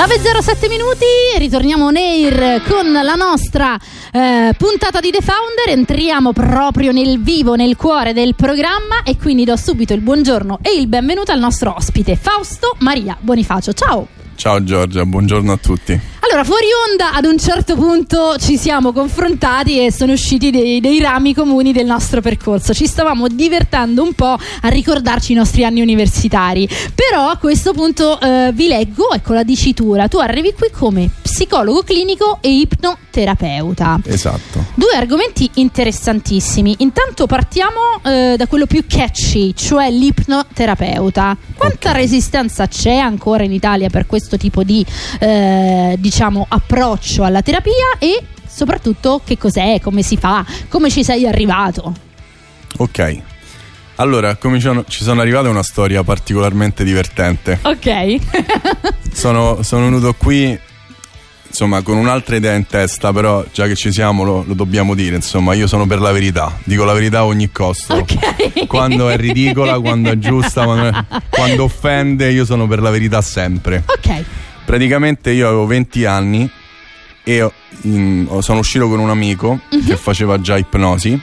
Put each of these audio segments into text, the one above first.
9.07 minuti, ritorniamo on con la nostra eh, puntata di The Founder, entriamo proprio nel vivo, nel cuore del programma e quindi do subito il buongiorno e il benvenuto al nostro ospite Fausto Maria Bonifacio. Ciao! Ciao Giorgia, buongiorno a tutti. Allora, fuori onda ad un certo punto ci siamo confrontati e sono usciti dei, dei, rami comuni del nostro percorso. Ci stavamo divertendo un po' a ricordarci i nostri anni universitari. Però a questo punto eh, vi leggo, ecco la dicitura. Tu arrivi qui come psicologo clinico e ipnoterapeuta. Esatto. Due argomenti interessantissimi. Intanto partiamo eh, da quello più catchy, cioè l'ipnoterapeuta. Quanta okay. resistenza c'è ancora in Italia per questo tipo di, eh, diciamo, approccio alla terapia e soprattutto che cos'è, come si fa, come ci sei arrivato? Ok. Allora, come ci sono arrivato è una storia particolarmente divertente. Ok. sono, sono venuto qui insomma con un'altra idea in testa però già che ci siamo lo, lo, dobbiamo dire insomma io sono per la verità dico la verità a ogni costo. Okay. quando è ridicola quando è giusta quando, quando, offende io sono per la verità sempre. Ok. Praticamente io avevo 20 anni e in, sono uscito con un amico uh-huh. che faceva già ipnosi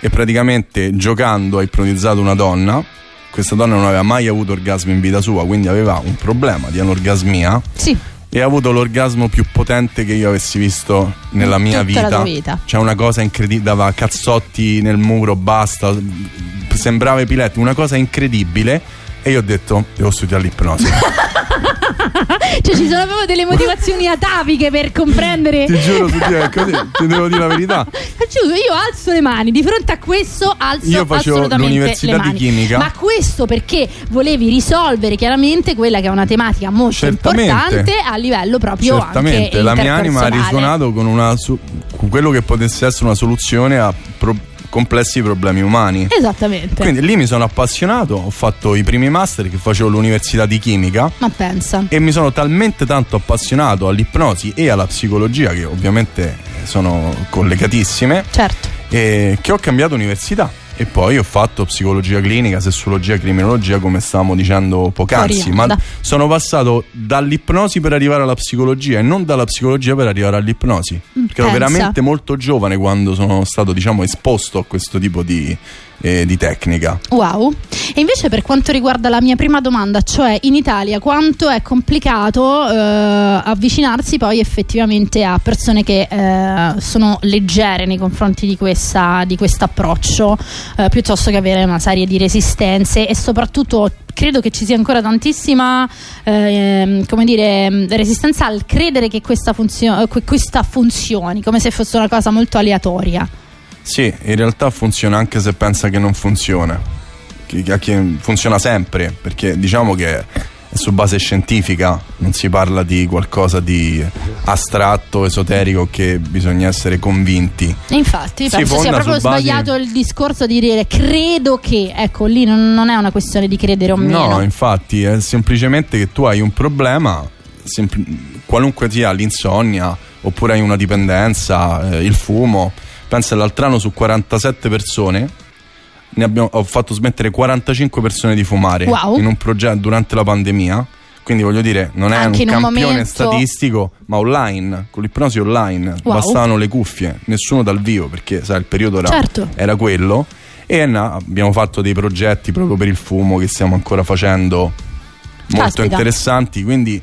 e praticamente giocando ha ipnotizzato una donna. Questa donna non aveva mai avuto orgasmo in vita sua quindi aveva un problema di anorgasmia. Sì e ha avuto l'orgasmo più potente che io avessi visto nella mia vita. vita. C'è una cosa incredibile, dava cazzotti nel muro, basta, sembrava epilettico, una cosa incredibile. E io ho detto, devo studiare l'ipnosi. cioè ci sono proprio delle motivazioni ataviche per comprendere. Ti giuro su Dio, così, ti devo dire la verità. Giuro, io alzo le mani di fronte a questo, alzo io facevo l'università di chimica. Ma questo perché volevi risolvere chiaramente quella che è una tematica molto Certamente. importante a livello proprio Certamente, la mia anima ha risuonato con, una, con quello che potesse essere una soluzione a problemi complessi problemi umani. Esattamente. Quindi lì mi sono appassionato, ho fatto i primi master che facevo all'università di chimica. Ma pensa. E mi sono talmente tanto appassionato all'ipnosi e alla psicologia, che ovviamente sono collegatissime, certo. che ho cambiato università e poi ho fatto psicologia clinica, sessuologia, criminologia, come stavamo dicendo poc'anzi. Ma sono passato dall'ipnosi per arrivare alla psicologia e non dalla psicologia per arrivare all'ipnosi. Mm, perché ero veramente molto giovane quando sono stato, diciamo, esposto a questo tipo di, eh, di tecnica. Wow. E invece per quanto riguarda la mia prima domanda, cioè in Italia quanto è complicato eh, avvicinarsi poi effettivamente a persone che eh, sono leggere nei confronti di questo approccio, eh, piuttosto che avere una serie di resistenze e soprattutto credo che ci sia ancora tantissima eh, dire, resistenza al credere che questa, funzio- questa funzioni, come se fosse una cosa molto aleatoria. Sì, in realtà funziona anche se pensa che non funziona. Che, che funziona sempre, perché diciamo che su base scientifica, non si parla di qualcosa di astratto, esoterico che bisogna essere convinti. Infatti, penso sia proprio sbagliato il discorso di dire credo che, ecco, lì non, non, è una questione di credere o meno. No, infatti, è semplicemente che tu hai un problema, sempl- qualunque sia l'insonnia, oppure hai una dipendenza, eh, il fumo pensa l'altro anno su 47 persone ne abbiamo, ho fatto smettere 45 persone di fumare wow. in un progetto durante la pandemia quindi voglio dire non è Anche un campione momento... statistico ma online con l'ipnosi online wow. bastavano le cuffie nessuno dal vivo perché sai, il periodo era, certo. era quello e no, abbiamo fatto dei progetti proprio per il fumo che stiamo ancora facendo molto Caspita. interessanti quindi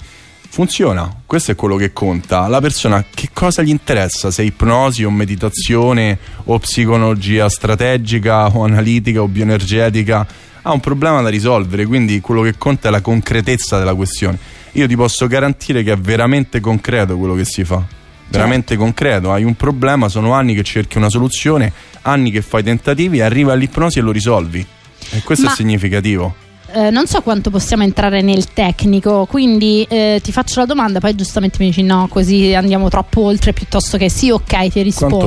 funziona, questo è quello che conta. La persona che cosa gli interessa? Se ipnosi o meditazione o psicologia strategica o analitica o bioenergetica, ha un problema da risolvere, quindi quello che conta è la concretezza della questione. Io ti posso garantire che è veramente concreto quello che si fa. Veramente certo. concreto, hai un problema, sono anni che cerchi una soluzione, anni che fai tentativi, arriva all'ipnosi e lo risolvi. E questo Ma... è significativo eh, non so quanto possiamo entrare nel tecnico, quindi eh, ti faccio la domanda, poi giustamente mi dici no, così andiamo troppo oltre, piuttosto che sì, ok, ti rispondo.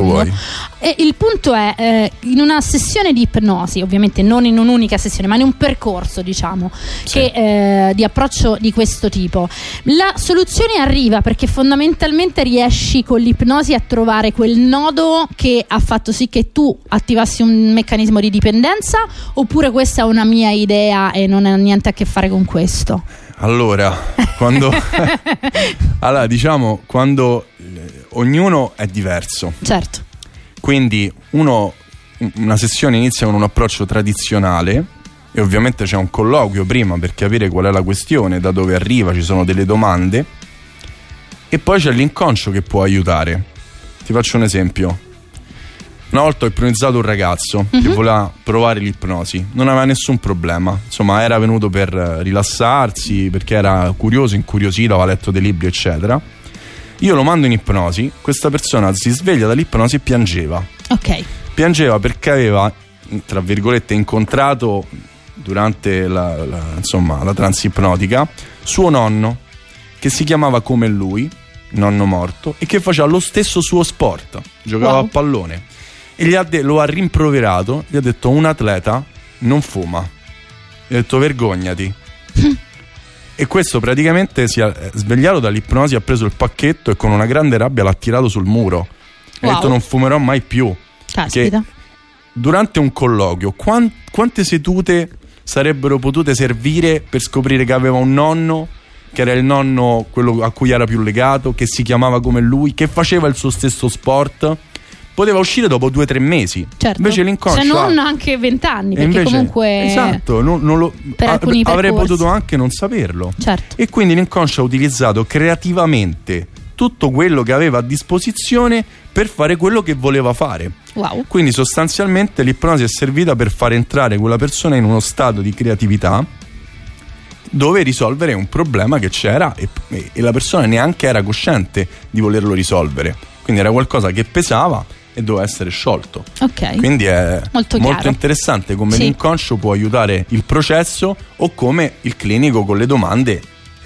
E il punto è, eh, in una sessione di ipnosi, ovviamente non in un'unica sessione, ma in un percorso, diciamo, Sì. che, eh, di approccio di questo tipo, la soluzione arriva perché fondamentalmente riesci con l'ipnosi a trovare quel nodo che ha fatto sì che tu attivassi un meccanismo di dipendenza, oppure questa è una mia idea e non ha niente a che fare con questo? Allora, quando allora, diciamo quando eh, ognuno è diverso. Certo, Quindi uno una sessione inizia con un approccio tradizionale e ovviamente c'è un colloquio prima per capire qual è la questione, da dove arriva, ci sono delle domande e poi c'è l'inconscio che può aiutare. Ti faccio un esempio. Una volta ho ipnotizzato un ragazzo che voleva provare l'ipnosi, non aveva nessun problema, insomma era venuto per eh, rilassarsi perché era curioso, incuriosito, aveva letto dei libri eccetera. Io lo mando in ipnosi, questa persona si sveglia dall'ipnosi e piangeva ok, piangeva perché aveva, tra virgolette, incontrato durante la, la, insomma, la transipnotica suo nonno che si chiamava come lui, nonno morto, e che faceva lo stesso suo sport, giocava Wow. a pallone. E gli ha de- lo ha rimproverato, gli ha detto un atleta non fuma. Gli ha detto vergognati. e questo praticamente si è eh, svegliato dall'ipnosi, ha preso il pacchetto e con una grande rabbia l'ha tirato sul muro. E ha Wow. detto non fumerò mai più caspita. durante un colloquio quan- quante sedute sarebbero potute servire per scoprire che aveva un nonno che era il nonno quello a cui era più legato che si chiamava come lui che faceva il suo stesso sport poteva uscire dopo due o tre mesi Certo. invece l'inconscio Se non ha- anche vent'anni, perché invece- comunque... esatto non- non lo- per a- avrei potuto anche non saperlo Certo. e quindi l'inconscio ha utilizzato creativamente tutto quello che aveva a disposizione per fare quello che voleva fare Wow. quindi sostanzialmente l'ipnosi è servita per far entrare quella persona in uno stato di creatività dove risolvere un problema che c'era e, e la persona neanche era cosciente di volerlo risolvere. Quindi era qualcosa che pesava e doveva essere sciolto. Ok. Quindi è Molto molto, interessante come Sì. l'inconscio può aiutare il processo o come il clinico con le domande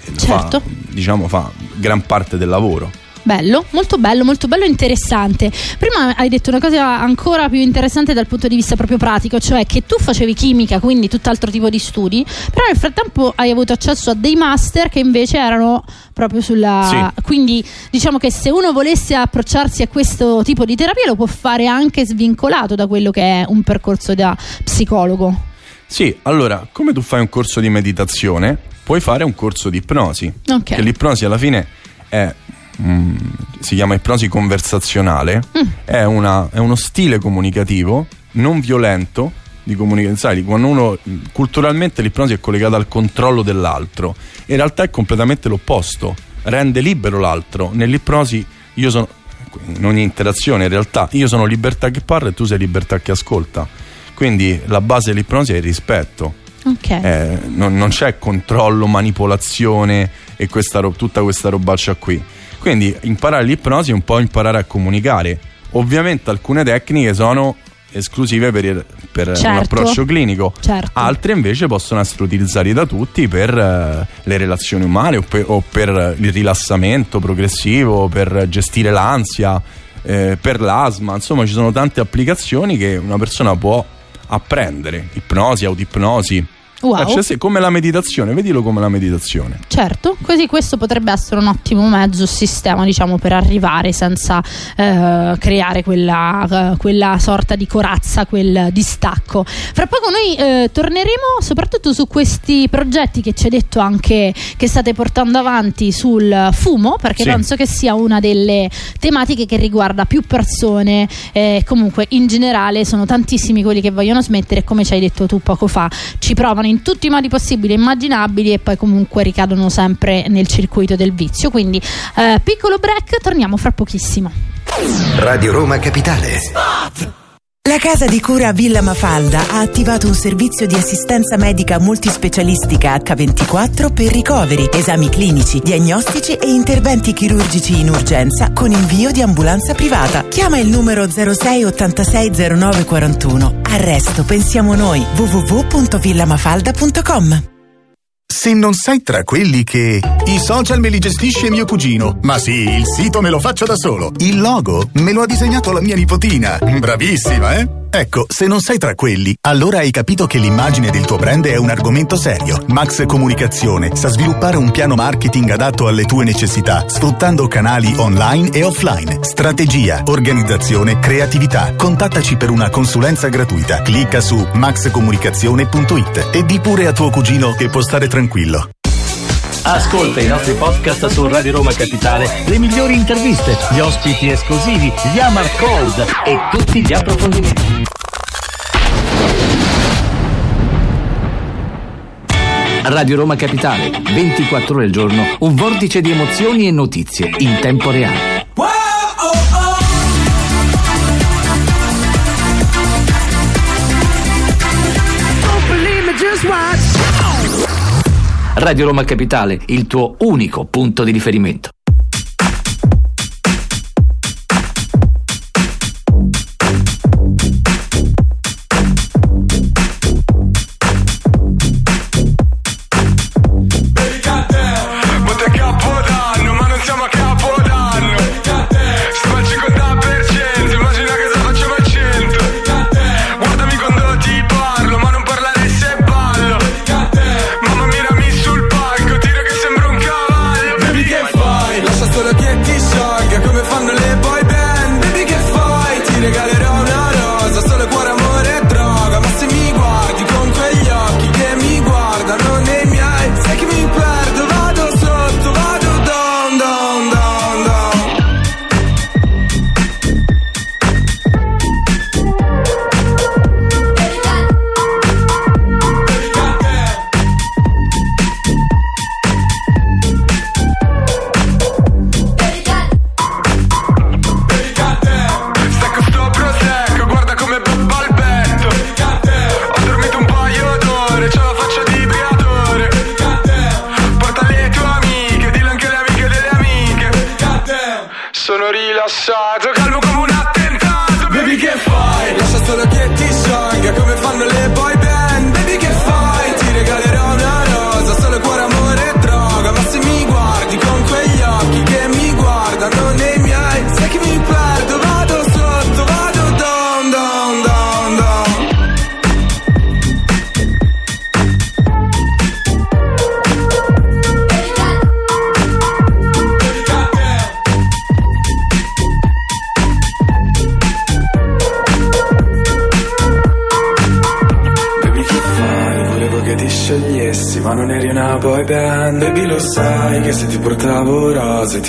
eh, Certo. fa, diciamo, fa gran parte del lavoro. Bello, molto bello, molto bello e interessante. Prima hai detto una cosa ancora più interessante dal punto di vista proprio pratico, cioè che tu facevi chimica, quindi tutt'altro tipo di studi, però nel frattempo hai avuto accesso a dei master che invece erano proprio sulla... Sì. Quindi diciamo che se uno volesse approcciarsi a questo tipo di terapia lo può fare anche svincolato da quello che è un percorso da psicologo. Sì, allora, come tu fai un corso di meditazione, puoi fare un corso di ipnosi. Ok. Che l'ipnosi alla fine è. Mm, si chiama ipnosi conversazionale. Mm. È, una- è uno stile comunicativo non violento di comunicazione. Sai, quando uno mm, culturalmente l'ipnosi è collegata al controllo dell'altro. In realtà è completamente l'opposto. Rende libero l'altro. Nell'ipnosi io sono. In ogni interazione, in realtà, io sono libertà che parla e tu sei libertà che ascolta. Quindi la base dell'ipnosi è il rispetto. Ok. Eh, non, non c'è controllo, manipolazione e questa tutta questa robaccia qui. Quindi imparare l'ipnosi è un po' imparare a comunicare. Ovviamente alcune tecniche sono esclusive per, il- per un Certo. approccio clinico, Certo. altre invece possono essere utilizzate da tutti per eh, le relazioni umane o per, o per il rilassamento progressivo, per gestire l'ansia, eh, per l'asma. Insomma, ci sono tante applicazioni che una persona può apprendere. Ipnosi, autoipnosi. Wow. Cioè, sì, come la meditazione, vedilo come la meditazione. Certo, così questo potrebbe essere un ottimo mezzo, sistema, diciamo, per arrivare senza eh, creare quella, eh, quella sorta di corazza, quel distacco. Fra poco noi eh, torneremo soprattutto su questi progetti che ci hai detto anche che state portando avanti sul fumo, perché Sì. penso che sia una delle tematiche che riguarda più persone, eh, comunque in generale sono tantissimi quelli che vogliono smettere come ci hai detto tu poco fa, ci provano in tutti i modi possibili e immaginabili e poi comunque ricadono sempre nel circuito del vizio. Quindi eh, piccolo break, torniamo fra pochissimo. Radio Roma Capitale. La casa di cura Villa Mafalda ha attivato un servizio di assistenza medica multispecialistica H24 per ricoveri, esami clinici, diagnostici e interventi chirurgici in urgenza con invio di ambulanza privata. Chiama il numero 06 86 09 41. Al resto pensiamo noi. www.villamafalda.com se non sei tra quelli che... I social me li gestisce mio cugino. Ma sì, il sito me lo faccio da solo. Il logo me lo ha disegnato la mia nipotina. Bravissima, eh? Ecco, se non sei tra quelli, allora hai capito che l'immagine del tuo brand è un argomento serio. Max Comunicazione sa sviluppare un piano marketing adatto alle tue necessità, sfruttando canali online e offline. Strategia, organizzazione, creatività. Contattaci per una consulenza gratuita. Clicca su maxcomunicazione.it e di pure a tuo cugino che può stare tranquillo. Ascolta i nostri podcast su Radio Roma Capitale, le migliori interviste, gli ospiti esclusivi, gli Amar Cold e tutti gli approfondimenti. Radio Roma Capitale, 24 ore al giorno, un vortice di emozioni e notizie in tempo reale. Radio Roma Capitale, il tuo unico punto di riferimento.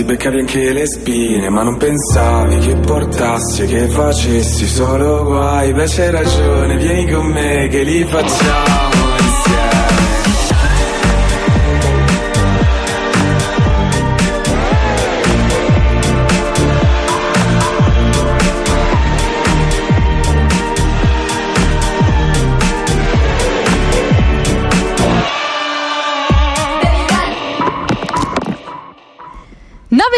Ti beccavi anche le spine Ma non pensavi che portassi e che facessi solo guai. Beh c'hai ragione, vieni con me che li facciamo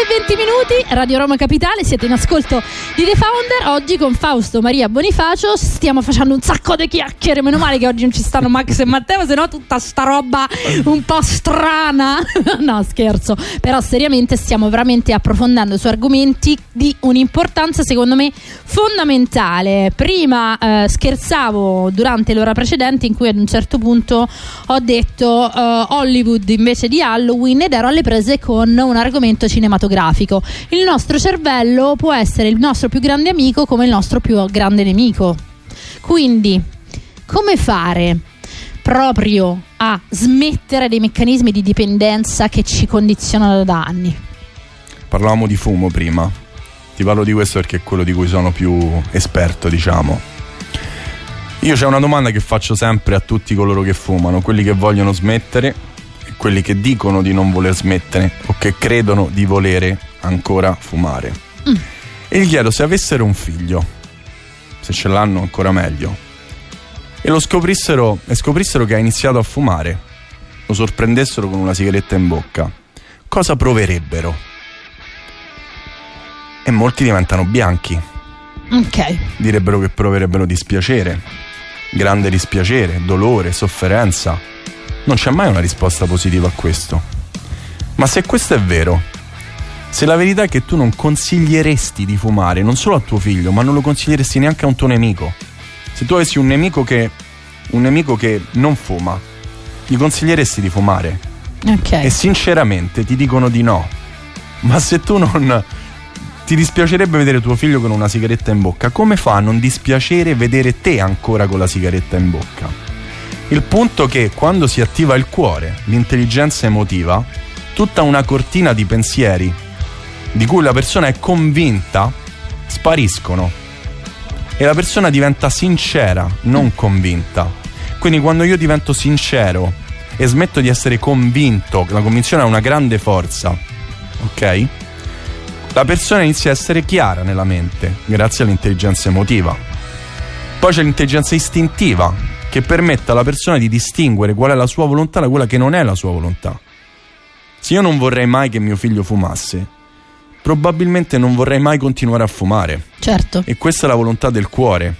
20 minuti, Radio Roma Capitale, siete in ascolto di The Founder. Oggi con Fausto Maria Bonifacio stiamo facendo un sacco di chiacchiere. Meno male che oggi non ci stanno Max e Matteo, se no tutta sta roba un po' strana. no, scherzo. Però seriamente stiamo veramente approfondendo su argomenti di un'importanza secondo me fondamentale. Prima eh, scherzavo durante l'ora precedente in cui ad un certo punto ho detto eh, Hollywood invece di Halloween ed ero alle prese con un argomento cinematografico. Il nostro cervello può essere il nostro più grande amico come il nostro più grande nemico. Quindi, come fare proprio a smettere dei meccanismi di dipendenza che ci condizionano da anni? Parlavamo di fumo prima. Ti parlo di questo perché è quello di cui sono più esperto, diciamo. Io c'è una domanda che faccio sempre a tutti coloro che fumano, quelli che vogliono smettere quelli che dicono di non voler smettere o che credono di volere ancora fumare. E gli chiedo se avessero un figlio, se ce l'hanno ancora meglio, e lo scoprissero e scoprissero che ha iniziato a fumare, lo sorprendessero con una sigaretta in bocca, cosa proverebbero? E molti diventano bianchi, Ok. direbbero che proverebbero dispiacere, grande dispiacere, dolore, sofferenza. Non c'è mai una risposta positiva a questo. Ma se questo è vero, se la verità è che tu non consiglieresti di fumare non solo a tuo figlio, ma non lo consiglieresti neanche a un tuo nemico. Se tu avessi un nemico che, un nemico che non fuma, gli consiglieresti di fumare. Ok. E sinceramente ti dicono di no. Ma se tu non. Ti dispiacerebbe vedere tuo figlio con una sigaretta in bocca, come fa a non dispiacere vedere te ancora con la sigaretta in bocca? Il punto è che quando si attiva il cuore, l'intelligenza emotiva, tutta una cortina di pensieri di cui la persona è convinta spariscono e la persona diventa sincera, non convinta. Quindi quando io divento sincero e smetto di essere convinto, la convinzione ha una grande forza, ok? La persona inizia a essere chiara nella mente, grazie all'intelligenza emotiva. Poi c'è l'intelligenza istintiva, che permette alla persona di distinguere qual è la sua volontà da quella che non è la sua volontà. Se io non vorrei mai che mio figlio fumasse, probabilmente non vorrei mai continuare a fumare. Certo. E questa è la volontà del cuore.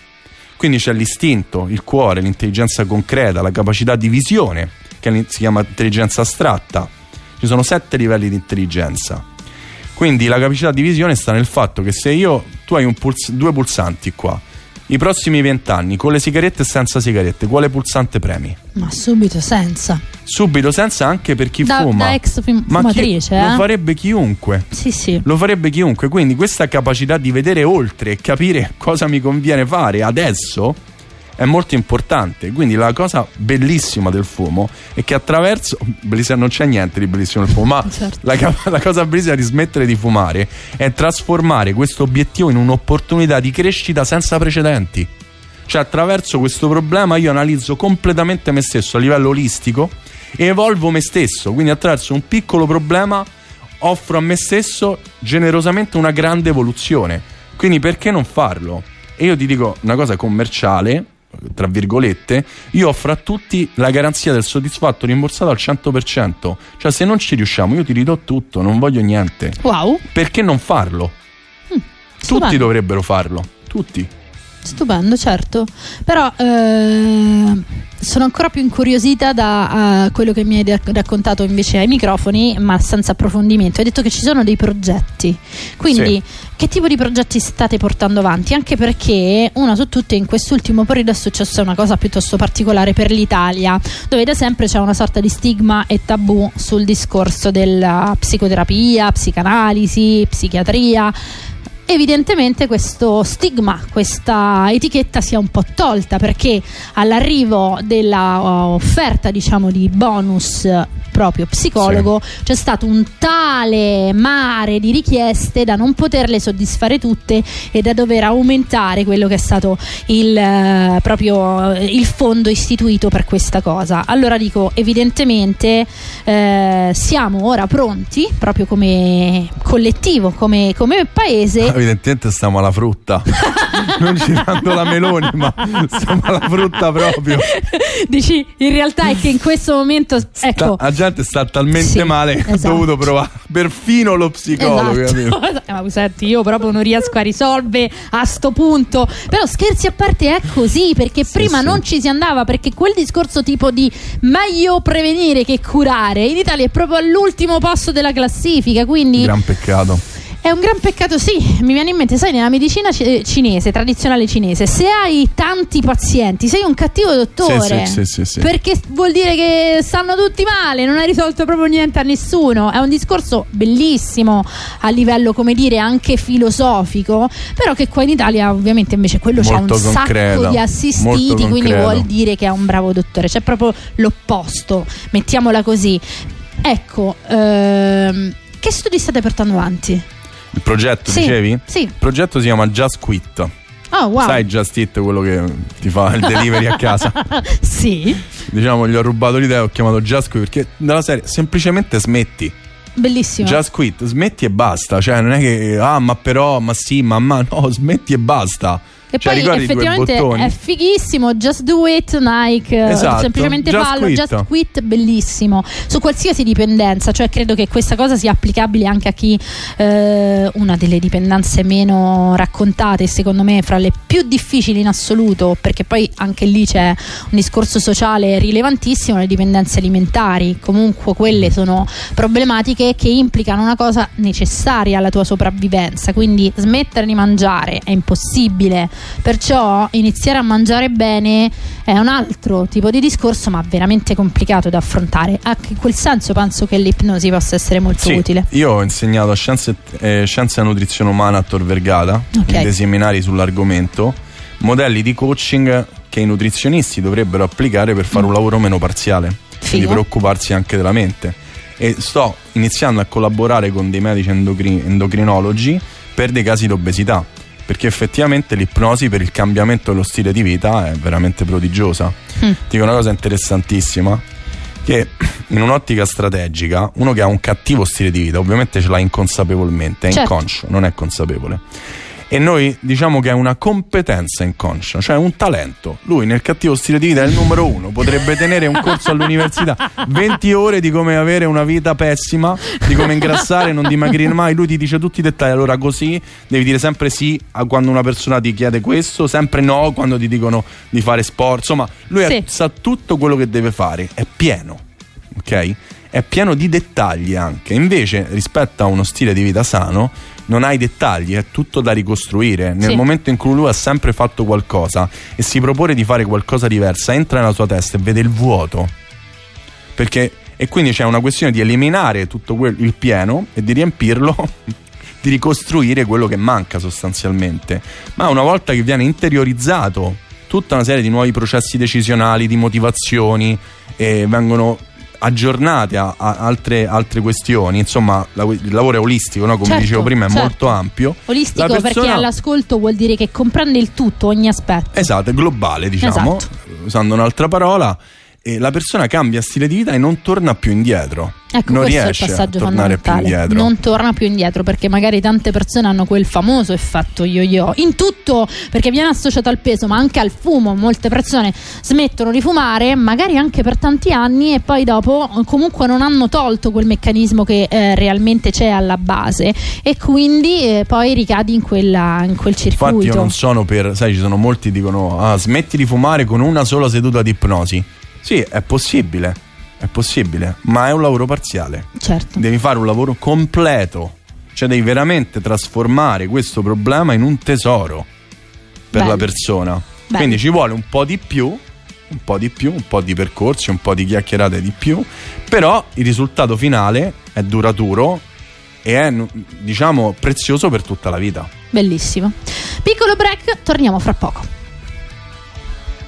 Quindi c'è l'istinto, il cuore, l'intelligenza concreta, la capacità di visione, che si chiama intelligenza astratta. Ci sono sette livelli di intelligenza. Quindi la capacità di visione sta nel fatto che se io, tu hai puls- due pulsanti qua, i prossimi vent'anni, con le sigarette e senza sigarette, quale pulsante premi? Ma subito senza. Subito senza anche per chi Da- fuma. da ex fum- Ma fumatrice, lo eh? farebbe chiunque. Sì, sì. Lo farebbe chiunque, quindi questa capacità di vedere oltre e capire cosa mi conviene fare adesso è molto importante. Quindi la cosa bellissima del fumo è che attraverso. Non c'è niente di bellissimo nel fumo, ma Certo. la, la cosa bellissima di smettere di fumare è trasformare questo obiettivo in un'opportunità di crescita senza precedenti. Cioè, attraverso questo problema io analizzo completamente me stesso a livello olistico e evolvo me stesso. Quindi, attraverso un piccolo problema offro a me stesso generosamente una grande evoluzione. Quindi, perché non farlo? E io ti dico una cosa commerciale, tra virgolette, io offro a tutti la garanzia del soddisfatto rimborsato al 100%. Cioè, se non ci riusciamo, io ti ridò tutto, non voglio niente. Wow. Perché non farlo? Tutti stupendo. dovrebbero farlo. Tutti. Stupendo, certo. Però eh, sono ancora più incuriosita da eh, quello che mi hai da- raccontato invece ai microfoni, ma senza approfondimento. Hai detto che ci sono dei progetti. Quindi, che tipo di progetti state portando avanti? Anche perché, una su tutte, in quest'ultimo periodo è successa una cosa piuttosto particolare per l'Italia, dove da sempre c'è una sorta di stigma e tabù sul discorso della psicoterapia, psicanalisi, psichiatria evidentemente questo stigma, questa etichetta sia un po' tolta perché all'arrivo della uh, diciamo di bonus proprio psicologo c'è stato un tale mare di richieste da non poterle soddisfare tutte e da dover aumentare quello che è stato il, eh, proprio eh, il fondo istituito per questa cosa. Allora dico, evidentemente eh, siamo ora pronti, proprio come collettivo, come, come paese, Evidentemente stiamo alla frutta. non girando la meloni, ma stiamo alla frutta proprio. Dici, in realtà è che in questo momento, Sta- ecco, la gente sta talmente Sì, male che esatto. ha dovuto provare perfino lo psicologo. Esatto. Ma senti, io proprio non riesco a risolvere a sto punto. Però scherzi a parte è così, perché prima sì. non ci si andava, perché quel discorso tipo di meglio prevenire che curare in Italia è proprio all'ultimo posto della classifica. Quindi Gran peccato. È un gran peccato, sì. Mi viene in mente, sai, nella medicina ci- cinese, tradizionale cinese, se hai tanti pazienti, sei un cattivo dottore. Sì, sì, sì. Perché vuol dire che stanno tutti male, non hai risolto proprio niente a nessuno. È un discorso bellissimo a livello, come dire, anche filosofico, però che qua in Italia ovviamente invece quello c'ha un Molto sacco concreto, di assistiti, molto quindi concreto. vuol dire che è un bravo dottore. C'è proprio l'opposto, mettiamola così. Ecco, ehm, che studi state portando avanti? Il progetto, Sì, dicevi? sì. Il progetto si chiama Just Quit. Oh, wow. Sai Just It, quello che ti fa il delivery a casa. sì, Diciamo, gli ho rubato l'idea, ho chiamato Just Quit perché nella serie semplicemente smetti. bellissimo. Just Quit, smetti e basta. Cioè, non è che, ah, ma però, ma sì, ma, ma no, smetti e basta. E Cioè, poi effettivamente è fighissimo, just do it, Nike, eh, Esatto, semplicemente just fallo, quit. just quit, bellissimo. Su qualsiasi dipendenza, cioè credo che questa cosa sia applicabile anche a chi eh, una delle dipendenze meno raccontate, secondo me fra le più difficili in assoluto, perché poi anche lì c'è un discorso sociale rilevantissimo, le dipendenze alimentari. Comunque quelle sono problematiche che implicano una cosa necessaria alla tua sopravvivenza, quindi smettere di mangiare è impossibile, perciò iniziare a mangiare bene è un altro tipo di discorso, ma veramente complicato da affrontare. Anche in quel senso penso che l'ipnosi possa essere molto Sì, utile. io ho insegnato a scienze, eh, scienze della nutrizione umana a Tor Vergata, Ok. in dei seminari sull'argomento, modelli di coaching che i nutrizionisti dovrebbero applicare per fare un lavoro meno parziale, quindi Figo. per occuparsi anche della mente. E sto iniziando a collaborare con dei medici endocri- endocrinologi per dei casi di obesità, perché effettivamente l'ipnosi per il cambiamento dello stile di vita è veramente prodigiosa. Mm. Ti dico una cosa interessantissima che in un'ottica strategica uno che ha un cattivo stile di vita ovviamente ce l'ha inconsapevolmente, è Certo. inconscio, non è consapevole. E noi diciamo che è una competenza inconscia, cioè un talento. Lui nel cattivo stile di vita è il numero uno, potrebbe tenere un corso all'università, 20 ore di come avere una vita pessima, di come ingrassare, non dimagrire mai. Lui ti dice tutti i dettagli, allora così devi dire sempre sì a quando una persona ti chiede questo, sempre no quando ti dicono di fare sport. Insomma, lui è- Sì. sa tutto quello che deve fare, è pieno, ok? È pieno di dettagli anche. Invece, rispetto a uno stile di vita sano, non hai dettagli, è tutto da ricostruire. Nel Sì. momento in cui lui ha sempre fatto qualcosa e si propone di fare qualcosa diversa, entra nella sua testa e vede il vuoto. Perché e quindi c'è una questione di eliminare tutto quel, il pieno e di riempirlo di ricostruire quello che manca sostanzialmente. Ma una volta che viene interiorizzato tutta una serie di nuovi processi decisionali, di motivazioni, e vengono aggiornate a, a altre, altre questioni, insomma la- il lavoro è olistico, no? come Certo, dicevo prima, è certo. molto ampio. Olistico persona- perché all'ascolto vuol dire che comprende il tutto, ogni aspetto. Esatto, è globale, diciamo, Esatto. usando un'altra parola. E la persona cambia stile di vita e non torna più indietro. Ecco, non questo è il riesce a tornare più indietro. Non torna più indietro perché magari tante persone hanno quel famoso effetto yo-yo in tutto perché viene associato al peso, ma anche al fumo. Molte persone smettono di fumare, magari anche per tanti anni, e poi dopo eh, comunque non hanno tolto quel meccanismo che eh, realmente c'è alla base, e quindi eh, poi ricadi in, quella, in quel circuito. Infatti io non sono per, sai, ci sono molti che dicono, ah, smetti di fumare con una sola seduta di ipnosi. Sì, è possibile, è possibile, ma è un lavoro parziale. Certo. Devi fare un lavoro completo, cioè devi veramente trasformare questo problema in un tesoro per Bello. la persona. Bello. Quindi ci vuole un po' di più, un po' di più, un po' di percorsi, un po' di chiacchierate di più, però il risultato finale è duraturo e è, diciamo, prezioso per tutta la vita. Bellissimo. Piccolo break, torniamo fra poco.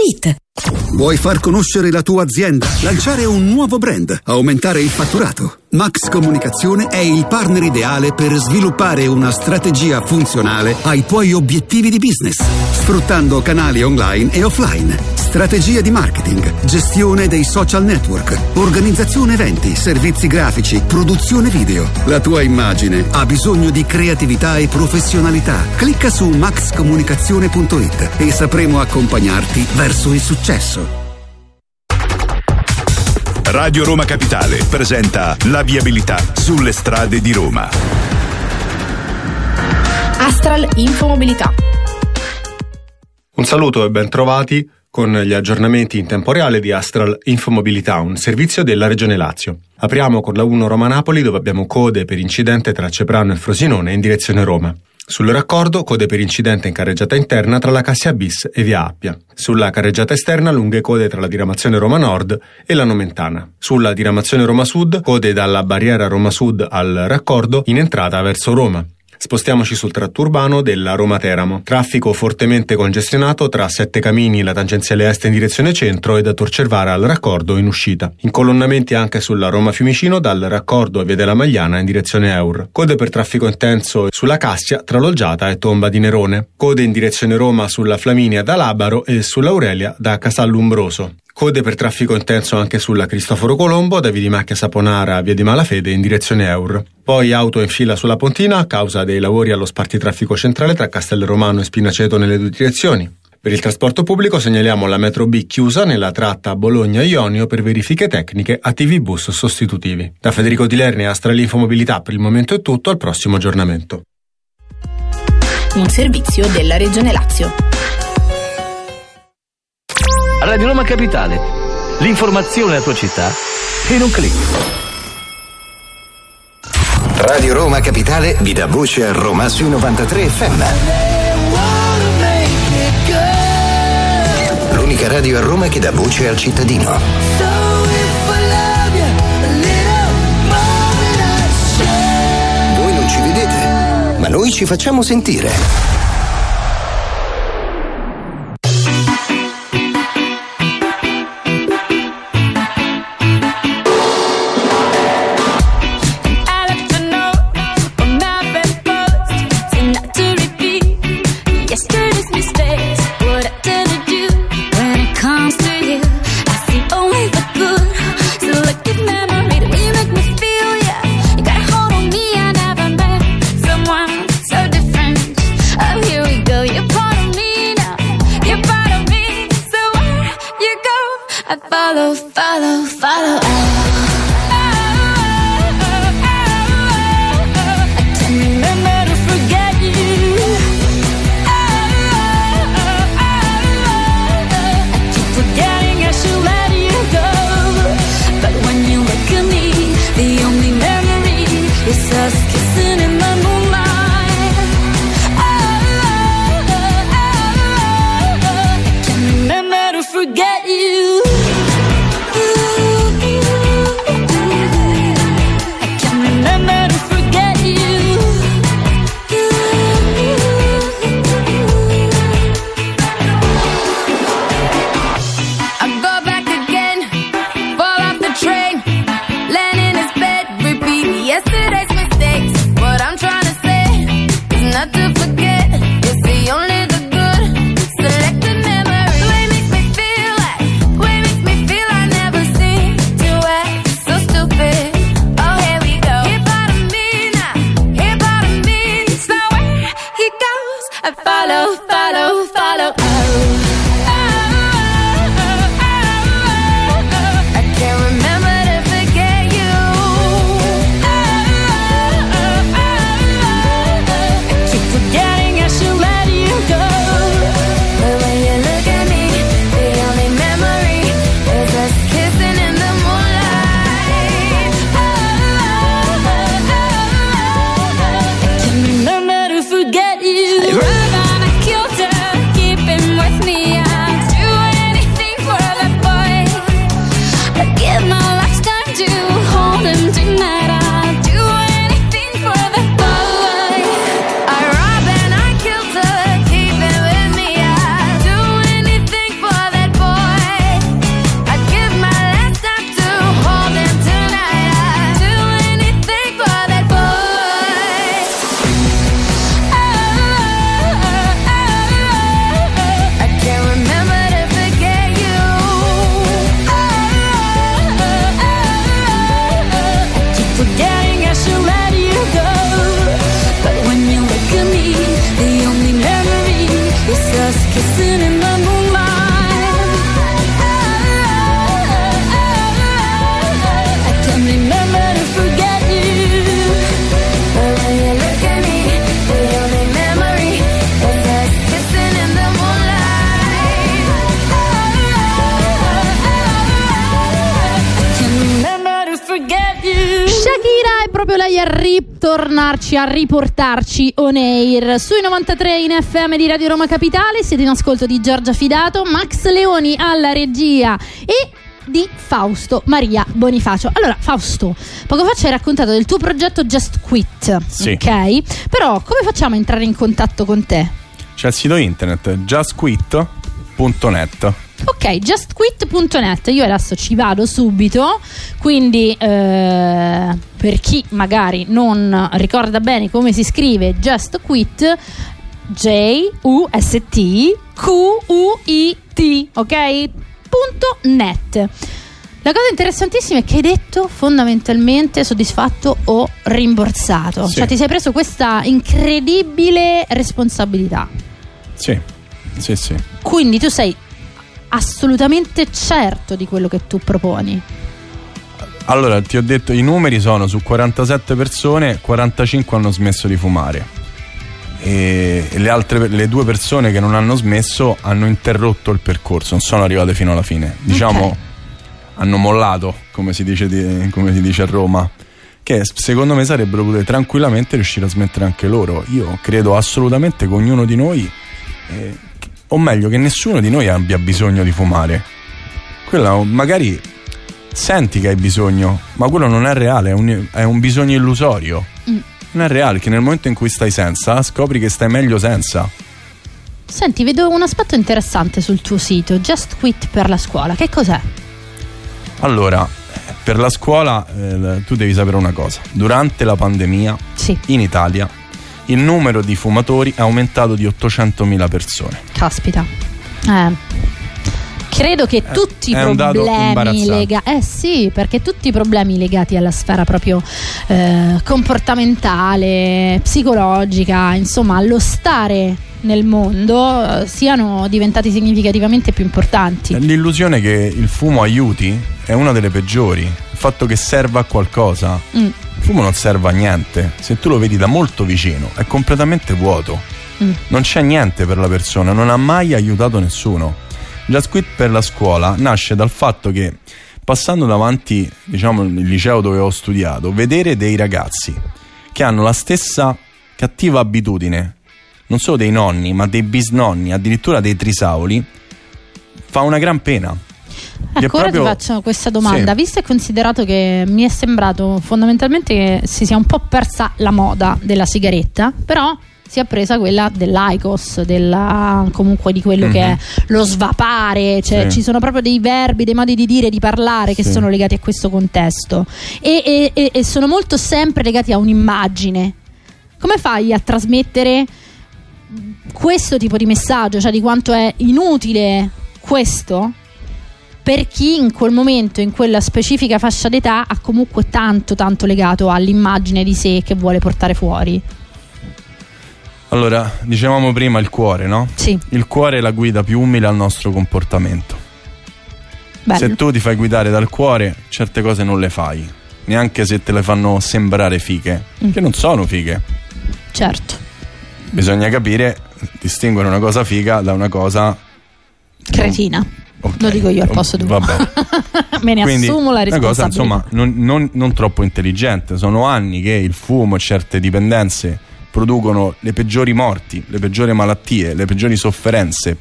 gratuita. Vuoi far conoscere la tua azienda? Lanciare un nuovo brand? Aumentare il fatturato? Max Comunicazione è il partner ideale per sviluppare una strategia funzionale ai tuoi obiettivi di business, sfruttando canali online e offline, strategia di marketing, gestione dei social network, organizzazione eventi, servizi grafici, produzione video. La tua immagine ha bisogno di creatività e professionalità. Clicca su maxcomunicazione.it e sapremo accompagnarti verso il successo. Radio Roma Capitale presenta la viabilità sulle strade di Roma. Astral Infomobilità. Un saluto e ben trovati con gli aggiornamenti in tempo reale di Astral Infomobilità, un servizio della Regione Lazio. Apriamo con la 1 Roma-Napoli dove abbiamo code per incidente tra Ceprano e Frosinone in direzione Roma. Sul raccordo, code per incidente in carreggiata interna tra la Cassia Bis e via Appia. Sulla carreggiata esterna, lunghe code tra la diramazione Roma Nord e la Nomentana. Sulla diramazione Roma Sud, code dalla barriera Roma Sud al raccordo in entrata verso Roma. Spostiamoci sul tratto urbano della Roma-Teramo. Traffico fortemente congestionato tra Sette Camini, la tangenziale est in direzione centro e da Tor Cervara al raccordo in uscita. Incolonnamenti anche sulla Roma-Fiumicino dal raccordo a Via della Magliana in direzione Eur. Code per traffico intenso sulla Cassia tra Loggiata e Tomba di Nerone. Code in direzione Roma sulla Flaminia da Labaro e sull'Aurelia da Casallumbroso. Code per traffico intenso anche sulla Cristoforo Colombo, da Via di Macchia Saponara a Via di Malafede in direzione Eur. Poi auto in fila sulla Pontina a causa dei lavori allo spartitraffico centrale tra Castel Romano e Spinaceto nelle due direzioni. Per il trasporto pubblico segnaliamo la metro B chiusa nella tratta Bologna-Ionio per verifiche tecniche a TV bus sostitutivi. Da Federico Di Lerni e Astralinfo Mobilità per il momento è tutto, al prossimo aggiornamento. Un servizio della Regione Lazio. Radio Roma Capitale. L'informazione alla tua città in un clic. Radio Roma Capitale vi dà voce a Roma sui 93 FM. L'unica radio a Roma che dà voce al cittadino. Voi non ci vedete, ma noi ci facciamo sentire. Follow, follow, follow. I can't remember to forget you. keep forgetting I should let you go. But when you look at me, the only memory is us ritornarci, a riportarci on air sui 93 in FM di Radio Roma Capitale. Siete in ascolto di Giorgia Fidato, Max Leoni alla regia e di Fausto Maria Bonifacio. Allora, Fausto, poco fa ci hai raccontato del tuo progetto Just Quit, Sì. ok? Però come facciamo a entrare in contatto con te? C'è il sito internet justquit.net. Ok, justquit.net, io adesso ci vado subito, quindi eh, per chi magari non ricorda bene come si scrive Just Quit, J-U-S-T-Q-U-I-T, ok? Punto net. La cosa interessantissima è che hai detto fondamentalmente soddisfatto o rimborsato, Sì. cioè ti sei preso questa incredibile responsabilità. Sì, sì, sì. Quindi tu sei assolutamente certo di quello che tu proponi. Allora, ti ho detto, i numeri sono su 47 persone, 45 hanno smesso di fumare. E le altre, le due persone che non hanno smesso hanno interrotto il percorso, non sono arrivate fino alla fine. Diciamo, Ok. hanno mollato, come si dice, di- come si dice a Roma. Che secondo me sarebbero potute tranquillamente riuscire a smettere anche loro. Io credo assolutamente che ognuno di noi, eh, o meglio, che nessuno di noi abbia bisogno di fumare. Quella magari senti che hai bisogno, ma quello non è reale, è un, è un bisogno illusorio. Mm. Non è reale che nel momento in cui stai senza, scopri che stai meglio senza. Senti, vedo un aspetto interessante sul tuo sito, Just Quit per la scuola. Che cos'è? Allora, per la scuola eh, tu devi sapere una cosa. Durante la pandemia Sì. in Italia il numero di fumatori è aumentato di 800.000 persone. Caspita. Eh. Credo che tutti i problemi legati. Eh sì, perché tutti i problemi legati alla sfera proprio eh, comportamentale, psicologica, insomma, allo stare nel mondo eh, siano diventati significativamente più importanti. L'illusione che il fumo aiuti è una delle peggiori. Il fatto che serva a qualcosa. Mm, Il fumo non serve a niente. Se tu lo vedi da molto vicino, è completamente vuoto. mm. Non c'è niente per la persona, non ha mai aiutato nessuno. Just Quit per la scuola nasce dal fatto che passando davanti, diciamo, il liceo dove ho studiato, vedere dei ragazzi che hanno la stessa cattiva abitudine, non solo dei nonni, ma dei bisnonni, addirittura dei trisauli, fa una gran pena. Ecco, ora proprio- ti faccio questa domanda. Sì. Visto e considerato che mi è sembrato fondamentalmente che si sia un po' persa la moda della sigaretta, però si è presa quella dell'ICOS, della, comunque di quello che è lo svapare, cioè Mhm. Sì. ci sono proprio dei verbi, dei modi di dire, di parlare che Sì. sono legati a questo contesto e, e- e- e sono molto sempre legati a un'immagine. Come fai a trasmettere questo tipo di messaggio, cioè di quanto è inutile questo per chi in quel momento, in quella specifica fascia d'età, ha comunque tanto, tanto legato all'immagine di sé che vuole portare fuori. Allora, dicevamo prima il cuore, no? Sì. Il cuore è la guida più umile al nostro comportamento. Bello. Se tu ti fai guidare dal cuore, certe cose non le fai, neanche se te le fanno sembrare fighe, Mm. che non sono fighe. Certo. Bisogna capire, distinguere una cosa figa da una cosa. Cretina. Lo dico io al posto tuo. Vabbè. Me ne Quindi, assumo la una cosa insomma non, non- non troppo intelligente. Sono anni che il fumo e certe dipendenze producono le peggiori morti, le peggiori malattie, le peggiori sofferenze,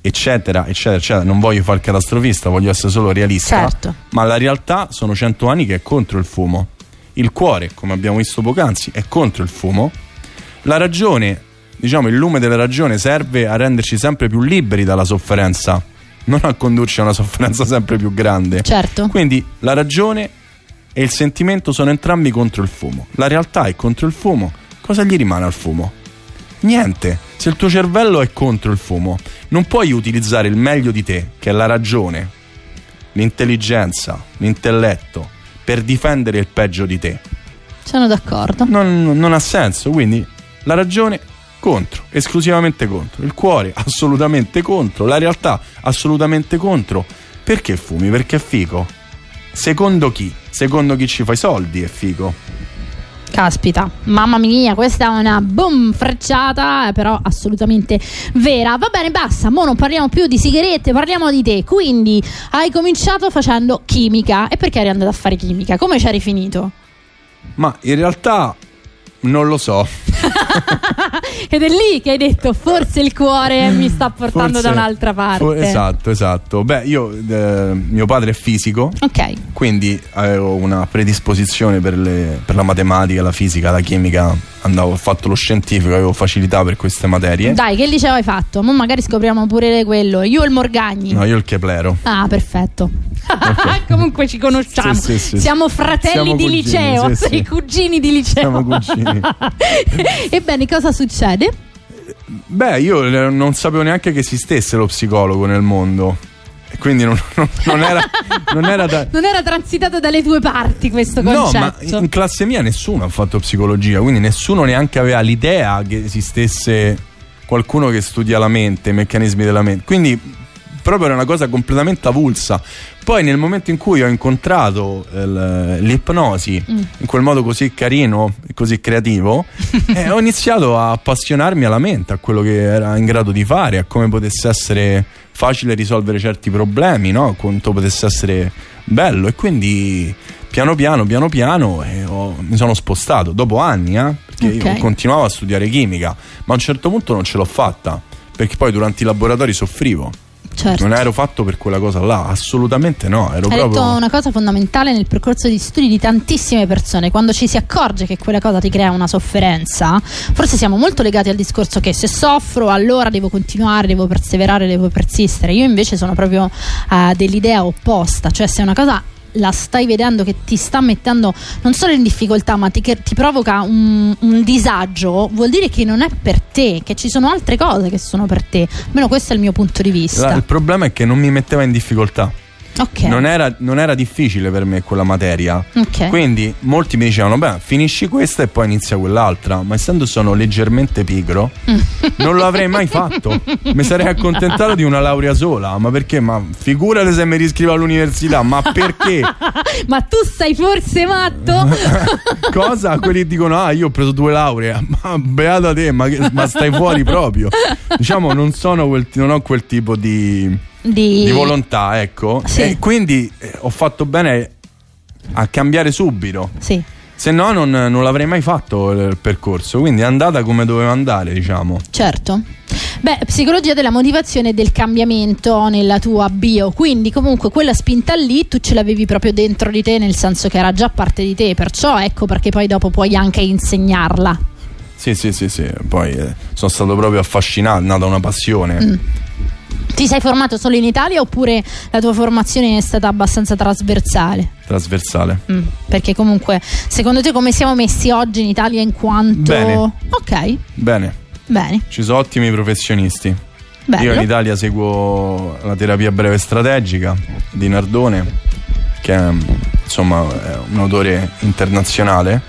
eccetera, eccetera, eccetera. Non voglio fare il catastrofista, voglio essere solo realista. Certo. Ma la realtà sono cento anni che è contro il fumo. Il cuore, come abbiamo visto poc'anzi, è contro il fumo. La ragione, diciamo, il lume della ragione serve a renderci sempre più liberi dalla sofferenza, non a condurci a una sofferenza sempre più grande. Certo. Quindi la ragione e il sentimento sono entrambi contro il fumo. La realtà è contro il fumo. Cosa gli rimane al fumo? Niente. Se il tuo cervello è contro il fumo, non puoi utilizzare il meglio di te, che è la ragione, l'intelligenza, l'intelletto, per difendere il peggio di te. Sono d'accordo. Non, non ha senso, quindi la ragione contro, esclusivamente contro, il cuore assolutamente contro, la realtà assolutamente contro. Perché fumi? Perché è figo. Secondo chi? Secondo chi ci fa i soldi è figo. Caspita, mamma mia, questa è una boom frecciata, eh, però assolutamente vera. Va bene, basta, mo non parliamo più di sigarette, parliamo di te. Quindi hai cominciato facendo chimica. E perché eri andato a fare chimica? Come ci eri finito? Ma in realtà non lo so. Ed è lì che hai detto forse il cuore mi sta portando Forse- da un'altra parte. fo- esatto, esatto. Beh, io, eh, mio padre è fisico, Ok. quindi avevo una predisposizione per, le- per la matematica, la fisica, la chimica. Andavo, ho fatto lo scientifico, avevo facilità per queste materie. Dai, che liceo hai fatto? Mo magari scopriamo pure quello. Io il Morgagni. No, io il Keplero. Ah, perfetto. Comunque ci conosciamo. Sì, sì, sì. Siamo fratelli Siamo di cugini, liceo, sei sì. cugini di liceo. Siamo cugini. Ebbene, cosa succede? Beh, io eh, non sapevo neanche che esistesse lo psicologo nel mondo. E Quindi non, non- non era, non era da. Non era transitato dalle tue parti questo No, ma concetto. in classe mia nessuno ha fatto psicologia, quindi nessuno neanche aveva l'idea che esistesse qualcuno che studia la mente, i meccanismi della mente. Quindi proprio era una cosa completamente avulsa. Poi nel momento in cui ho incontrato il- l'ipnosi Mm. in quel modo così carino e così creativo, eh, ho iniziato a appassionarmi alla mente, a quello che era in grado di fare, a come potesse essere facile risolvere certi problemi, no? quanto potesse essere bello. E quindi piano piano, piano piano eh, ho- mi sono spostato dopo anni, eh, perché Ok. io continuavo a studiare chimica, ma a un certo punto non ce l'ho fatta, perché poi durante i laboratori soffrivo. Certo. Non ero fatto per quella cosa là, assolutamente no. Ero Hai proprio. detto una cosa fondamentale nel percorso di studi di tantissime persone. Quando ci si accorge che quella cosa ti crea una sofferenza, forse siamo molto legati al discorso che se soffro allora devo continuare, devo perseverare, devo persistere. Io invece sono proprio eh, dell'idea opposta, cioè se una cosa la stai vedendo che ti sta mettendo non solo in difficoltà ma ti, ti provoca un, un disagio vuol dire che non è per te che ci sono altre cose che sono per te almeno questo è il mio punto di vista La- il problema è che non mi metteva in difficoltà. Ok Non, era, non era difficile per me quella materia. Ok. Quindi molti mi dicevano: Beh, finisci questa e poi inizia quell'altra. Ma essendo sono leggermente pigro, non lo avrei mai fatto. Mi sarei accontentato di una laurea sola. Ma perché? Ma figurate se mi riscrivo all'università. Ma perché? Ma tu sei forse matto? Cosa? Quelli dicono: Ah, io ho preso due lauree. Ma beata te, ma, ma stai fuori proprio. Diciamo, non, sono quel, non ho quel tipo di, Di- di volontà, ecco. Sì. E quindi eh, ho fatto bene a cambiare subito. Sì. Se no, non, non l'avrei mai fatto il percorso. Quindi è andata come doveva andare, diciamo. Certo. Beh, psicologia della motivazione e del cambiamento nella tua bio, quindi comunque quella spinta lì tu ce l'avevi proprio dentro di te, nel senso che era già parte di te, perciò ecco perché poi dopo puoi anche insegnarla. Sì, sì, sì, sì. Poi eh, sono stato proprio affascinato, nata una passione. Mm. Ti sei formato solo in Italia oppure la tua formazione è stata abbastanza trasversale? Trasversale. Mm, Perché comunque, secondo te come siamo messi oggi in Italia in quanto... Bene. Ok, Bene, bene. ci sono ottimi professionisti. Bello. Io in Italia seguo la terapia breve strategica di Nardone, che è insomma è un autore internazionale,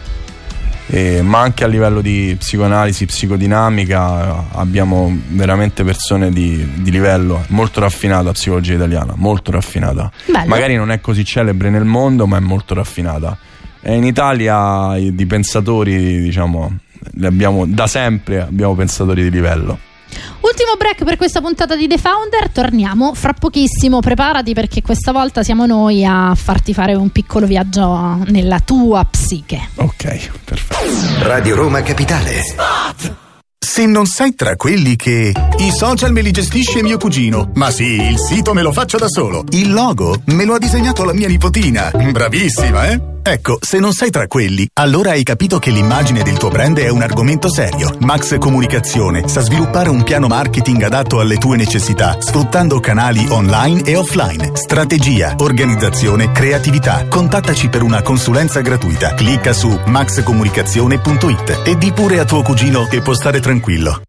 e- ma anche a livello di psicoanalisi, psicodinamica abbiamo veramente persone di, di livello molto raffinata la psicologia italiana, molto raffinata. Bello. Magari non è così celebre nel mondo, ma è molto raffinata. E in Italia di pensatori, diciamo, abbiamo da sempre abbiamo pensatori di livello. Ultimo break per questa puntata di The Founder, torniamo fra pochissimo, preparati perché questa volta siamo noi a farti fare un piccolo viaggio nella tua psiche. Ok, perfetto. Radio Roma Capitale. Se non sei tra quelli che i social me li gestisce mio cugino, ma sì, il sito me lo faccio da solo. Il logo me lo ha disegnato la mia nipotina. Bravissima, eh? Ecco, se non sei tra quelli, allora hai capito che l'immagine del tuo brand è un argomento serio. Max Comunicazione sa sviluppare un piano marketing adatto alle tue necessità, sfruttando canali online e offline. Strategia, organizzazione, creatività. Contattaci per una consulenza gratuita. Clicca su maxcomunicazione.it e di pure a tuo cugino che può stare tranquillo tranquillo.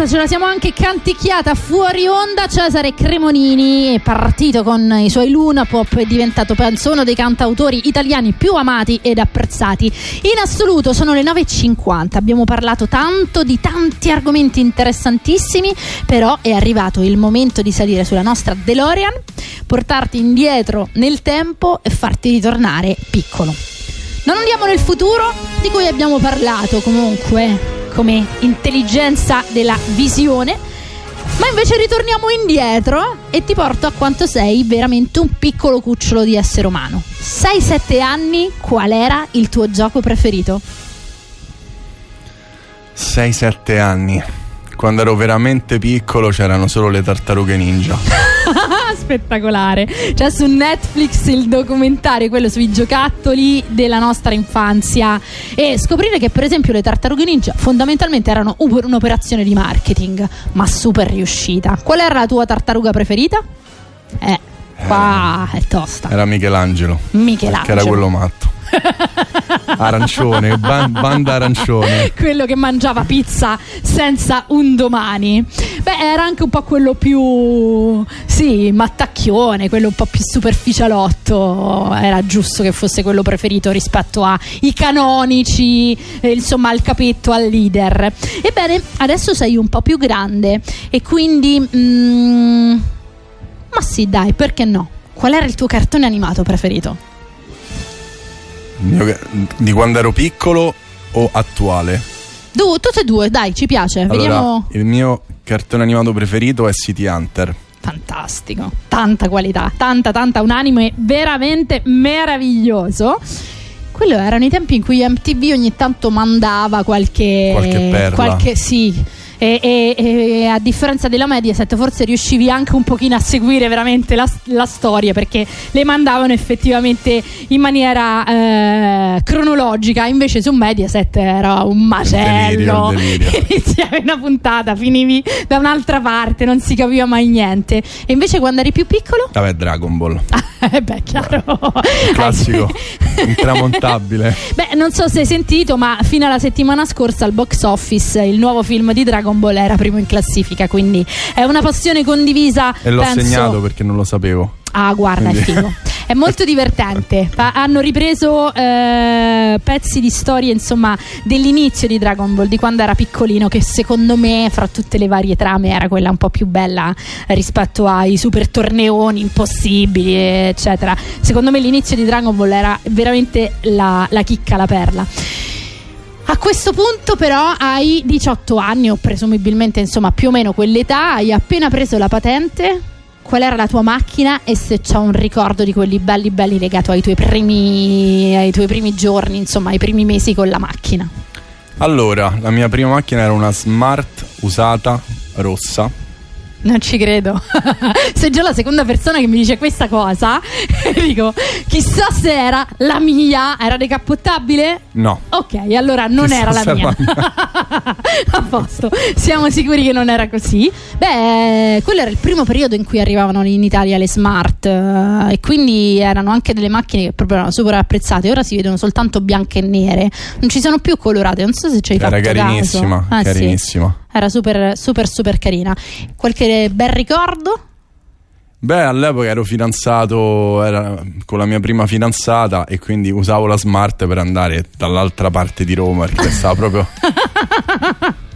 Meravigliosa. Ce la siamo anche canticchiata fuori onda. Cesare Cremonini è partito con i suoi Luna Pop, è diventato penso uno dei cantautori italiani più amati ed apprezzati. In assoluto sono le 9.50. Abbiamo parlato tanto di tanti argomenti interessantissimi, però è arrivato il momento di salire sulla nostra DeLorean, portarti indietro nel tempo e farti ritornare piccolo. Non andiamo nel futuro, di cui abbiamo parlato comunque come intelligenza della visione, ma invece ritorniamo indietro e ti porto a quanto sei veramente un piccolo cucciolo di essere umano. 6-7 anni, qual era il tuo gioco preferito? 6-7 anni. quando ero veramente piccolo c'erano solo le tartarughe ninja. Spettacolare. C'è su Netflix il documentario, quello sui giocattoli della nostra infanzia. E scoprire che, per esempio, le tartarughe ninja fondamentalmente erano un'operazione di marketing, ma super riuscita. Qual era la tua tartaruga preferita? Eh, qua è tosta. Era Michelangelo. Michelangelo. Che era quello matto. Arancione, ba- banda arancione. quello che mangiava pizza senza un domani. Beh, era anche un po' quello più, sì, mattacchione, quello un po' più superficialotto. Era giusto che fosse quello preferito rispetto ai canonici, eh, insomma, al capetto, al leader. Ebbene, adesso sei un po' più grande e quindi... mm, ma sì, dai, perché no? Qual era il tuo cartone animato preferito? Di quando ero piccolo o attuale? Du- tutte e due, dai, ci piace. Allora, Vediamo. il mio cartone animato preferito è City Hunter. fantastico, tanta qualità, tanta tanta un anime veramente meraviglioso. Quello erano i tempi in cui MTV ogni tanto mandava qualche Qualche perla. qualche- sì. E, e- e a differenza della Mediaset forse riuscivi anche un pochino a seguire veramente la, la storia perché le mandavano effettivamente in maniera eh, cronologica invece su Mediaset era un macello Delirio, delirio. iniziavi una puntata finivi da un'altra parte non si capiva mai niente e invece quando eri più piccolo Vabbè, Dragon Ball. eh beh chiaro Classico, intramontabile. Beh, non so se hai sentito, ma fino alla settimana scorsa al box office il nuovo film di Dragon Ball era primo in classifica, quindi è una passione condivisa. E l'ho penso- segnato perché non lo sapevo. Ah, guarda, è Quindi- figo. È molto divertente. Hanno ripreso eh, pezzi di storie, insomma, dell'inizio di Dragon Ball, di quando era piccolino, che secondo me, fra tutte le varie trame, era quella un po' più bella rispetto ai super torneoni impossibili, eccetera. Secondo me l'inizio di Dragon Ball era veramente la, la chicca, la perla. A questo punto però hai 18 anni o presumibilmente insomma più o meno quell'età, hai appena preso la patente. Qual era la tua macchina e se c'è un ricordo di quelli belli belli legato ai tuoi primi, ai tuoi primi giorni, insomma ai primi mesi con la macchina? Allora, la mia prima macchina era una Smart usata rossa. Non ci credo. Sei già la seconda persona che mi dice questa cosa. dico, chissà se era la mia. Era decappottabile? No. Ok, allora non Chissà era la mia. A posto, siamo sicuri che non era così. Beh, quello era il primo periodo in cui arrivavano in Italia le smart eh, e quindi erano anche delle macchine che proprio erano super apprezzate. Ora si vedono soltanto bianche e nere, non ci sono più colorate. Non so se ci hai Era fatto carinissima, caso. Eh, sì. Era super, super, super carina. Qualche bel ricordo? Beh, all'epoca ero fidanzato era con la mia prima fidanzata e quindi usavo la Smart per andare dall'altra parte di Roma perché stava proprio.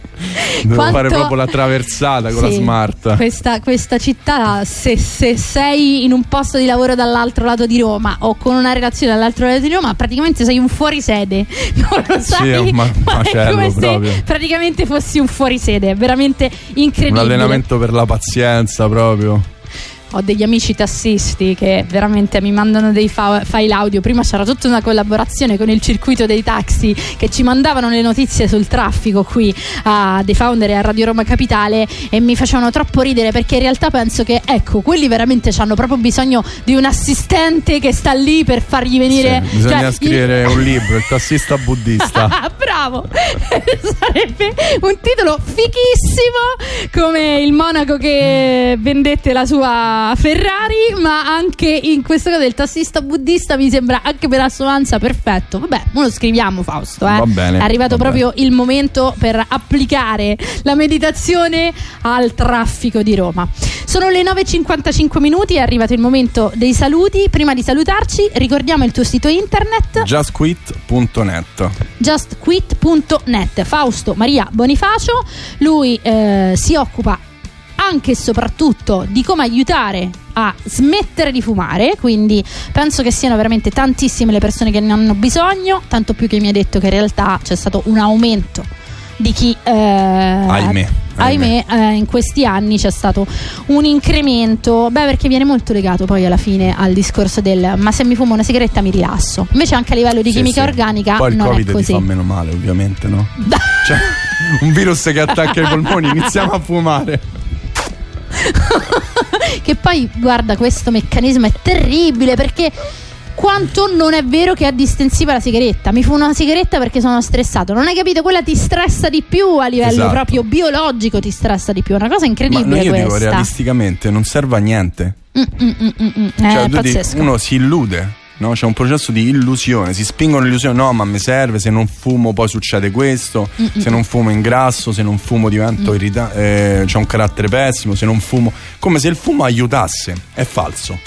Dovevo Quanto- fare proprio la traversata con la Sì, Smart. Questa, questa città, se, se sei in un posto di lavoro dall'altro lato di Roma o con una relazione dall'altro lato di Roma, praticamente sei un fuorisede. Non lo sai? un ma- ma è come se proprio. praticamente fossi un fuorisede. È veramente Un incredibile. allenamento per la pazienza proprio. Ho degli amici tassisti che veramente mi mandano dei fa- file audio. Prima c'era tutta una collaborazione con il circuito dei taxi che ci mandavano le notizie sul traffico qui a The Founder e a Radio Roma Capitale e mi facevano troppo ridere perché in realtà penso che ecco, quelli veramente hanno proprio bisogno di un assistente che sta lì per fargli venire Sì, bisogna cioè, scrivere un libro, il tassista buddista. Bravo! Sarebbe un titolo fichissimo come il monaco che vendette la sua Ferrari, ma anche in questo caso il tassista buddista mi sembra anche per assonanza perfetto. Vabbè, lo scriviamo Fausto, eh. Va bene, È arrivato va proprio il momento per applicare la meditazione al traffico di Roma. Sono le 9:55 minuti, è arrivato il momento dei saluti. Prima di salutarci, ricordiamo il tuo sito internet Justquit.net. justquit.net Fausto Maria Bonifacio lui eh, si occupa anche e soprattutto di come aiutare a smettere di fumare quindi penso che siano veramente tantissime le persone che ne hanno bisogno tanto più che mi ha detto che in realtà c'è stato un aumento di chi eh, Ahimè. ahimè, eh, in questi anni c'è stato un incremento beh perché viene molto legato poi alla fine al discorso del ma se mi fumo una sigaretta mi rilasso invece anche a livello di Sì, chimica sì. organica Poi il non Covid è ti così fa meno male, ovviamente, no? Cioè, un virus che attacca i polmoni, iniziamo a fumare. che poi, guarda, questo meccanismo è terribile perché quanto non è vero che è distensiva la sigaretta. Mi fumo una sigaretta perché sono stressato. Non hai capito? Quella ti stressa di più a livello Esatto. proprio biologico, ti stressa di più. È una cosa Ma incredibile no, io dico questa. realisticamente, non serve a niente. Mm, mm, mm, mm, mm. Cioè, è dici, pazzesco. uno si illude. No? C'è un processo di illusione, si spingono l'illusione, no ma mi serve, se non fumo poi succede questo, Mm-mm. se non fumo ingrasso, se non fumo divento Mm. irrita- eh, c'ho un carattere pessimo, se non fumo, come se il fumo aiutasse, è falso.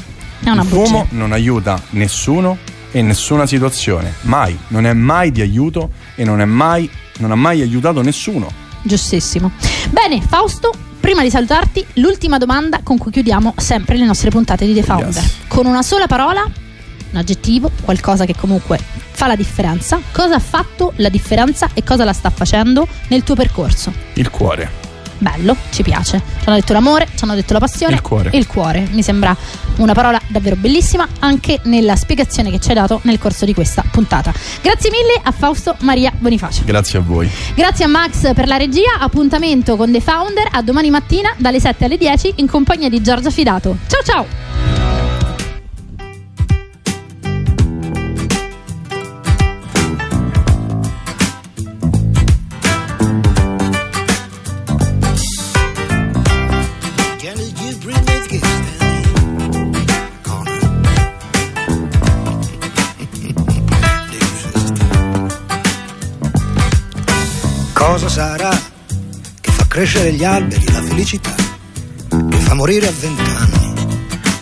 È una il bugia. fumo non aiuta nessuno e nessuna situazione, mai, non è mai di aiuto e non è mai, non ha mai aiutato nessuno. Giustissimo. Bene, Fausto, prima di salutarti, l'ultima domanda con cui chiudiamo sempre le nostre puntate di The Founder. Con una sola parola, un aggettivo, qualcosa che comunque fa la differenza. Cosa ha fatto la differenza e cosa la sta facendo nel tuo percorso? Il cuore. Bello, ci piace. Ci hanno detto l'amore, ci hanno detto la passione. Il cuore. Il cuore. Mi sembra una parola davvero bellissima anche nella spiegazione che ci hai dato nel corso di questa puntata. Grazie mille a Fausto Maria Bonifacio. Grazie a voi. Grazie a Max per la regia. Appuntamento con The Founder a domani mattina dalle 7 alle 10 in compagnia di Giorgia Fidato. Ciao ciao! Crescere gli alberi, la felicità, che fa morire a vent'anni,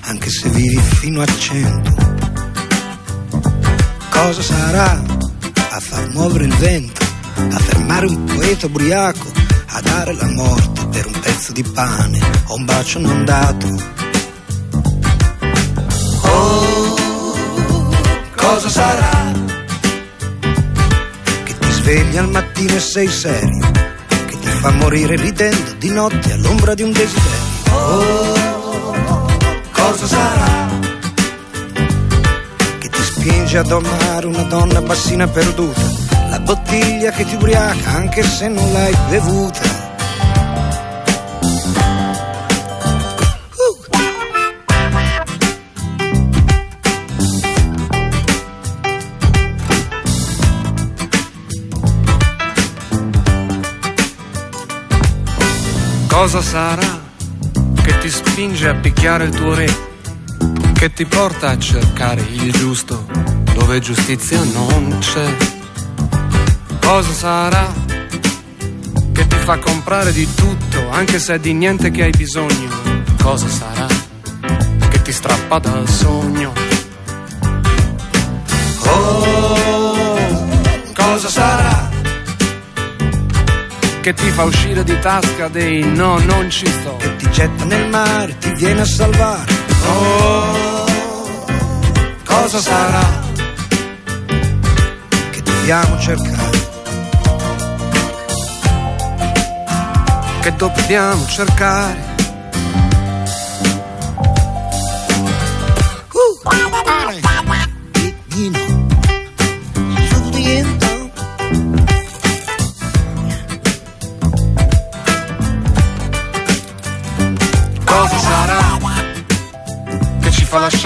anche se vivi fino a cento? Cosa sarà a far muovere il vento, a fermare un poeta ubriaco, a dare la morte per un pezzo di pane o un bacio non dato? Oh, cosa sarà che ti svegli al mattino e sei serio, fa morire ridendo di notte all'ombra di un desiderio? Oh, cosa sarà che ti spinge ad amare una donna bassina perduta? La bottiglia che ti ubriaca anche se non l'hai bevuta. Cosa sarà che ti spinge a picchiare il tuo re? Che ti porta a cercare il giusto dove giustizia non c'è? Cosa sarà che ti fa comprare di tutto anche se è di niente che hai bisogno? Cosa sarà che ti strappa dal sogno? Oh, cosa sarà Che ti fa uscire di tasca dei no, non ci sto. che ti getta nel mare, ti viene a salvare? Oh, cosa sarà che dobbiamo cercare? Che dobbiamo cercare.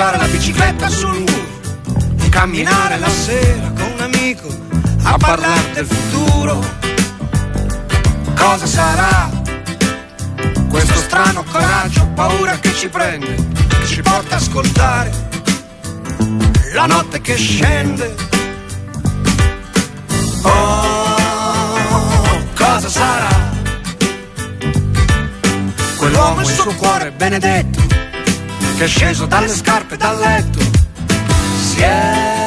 Lasciare la bicicletta sul muro? Camminare la sera con un amico a parlare del futuro. Cosa sarà questo strano coraggio, paura che ci prende, che ci porta a ascoltare la notte che scende? Oh, cosa sarà quell'uomo e il suo cuore benedetto è sceso dalle scarpe dal letto. Si è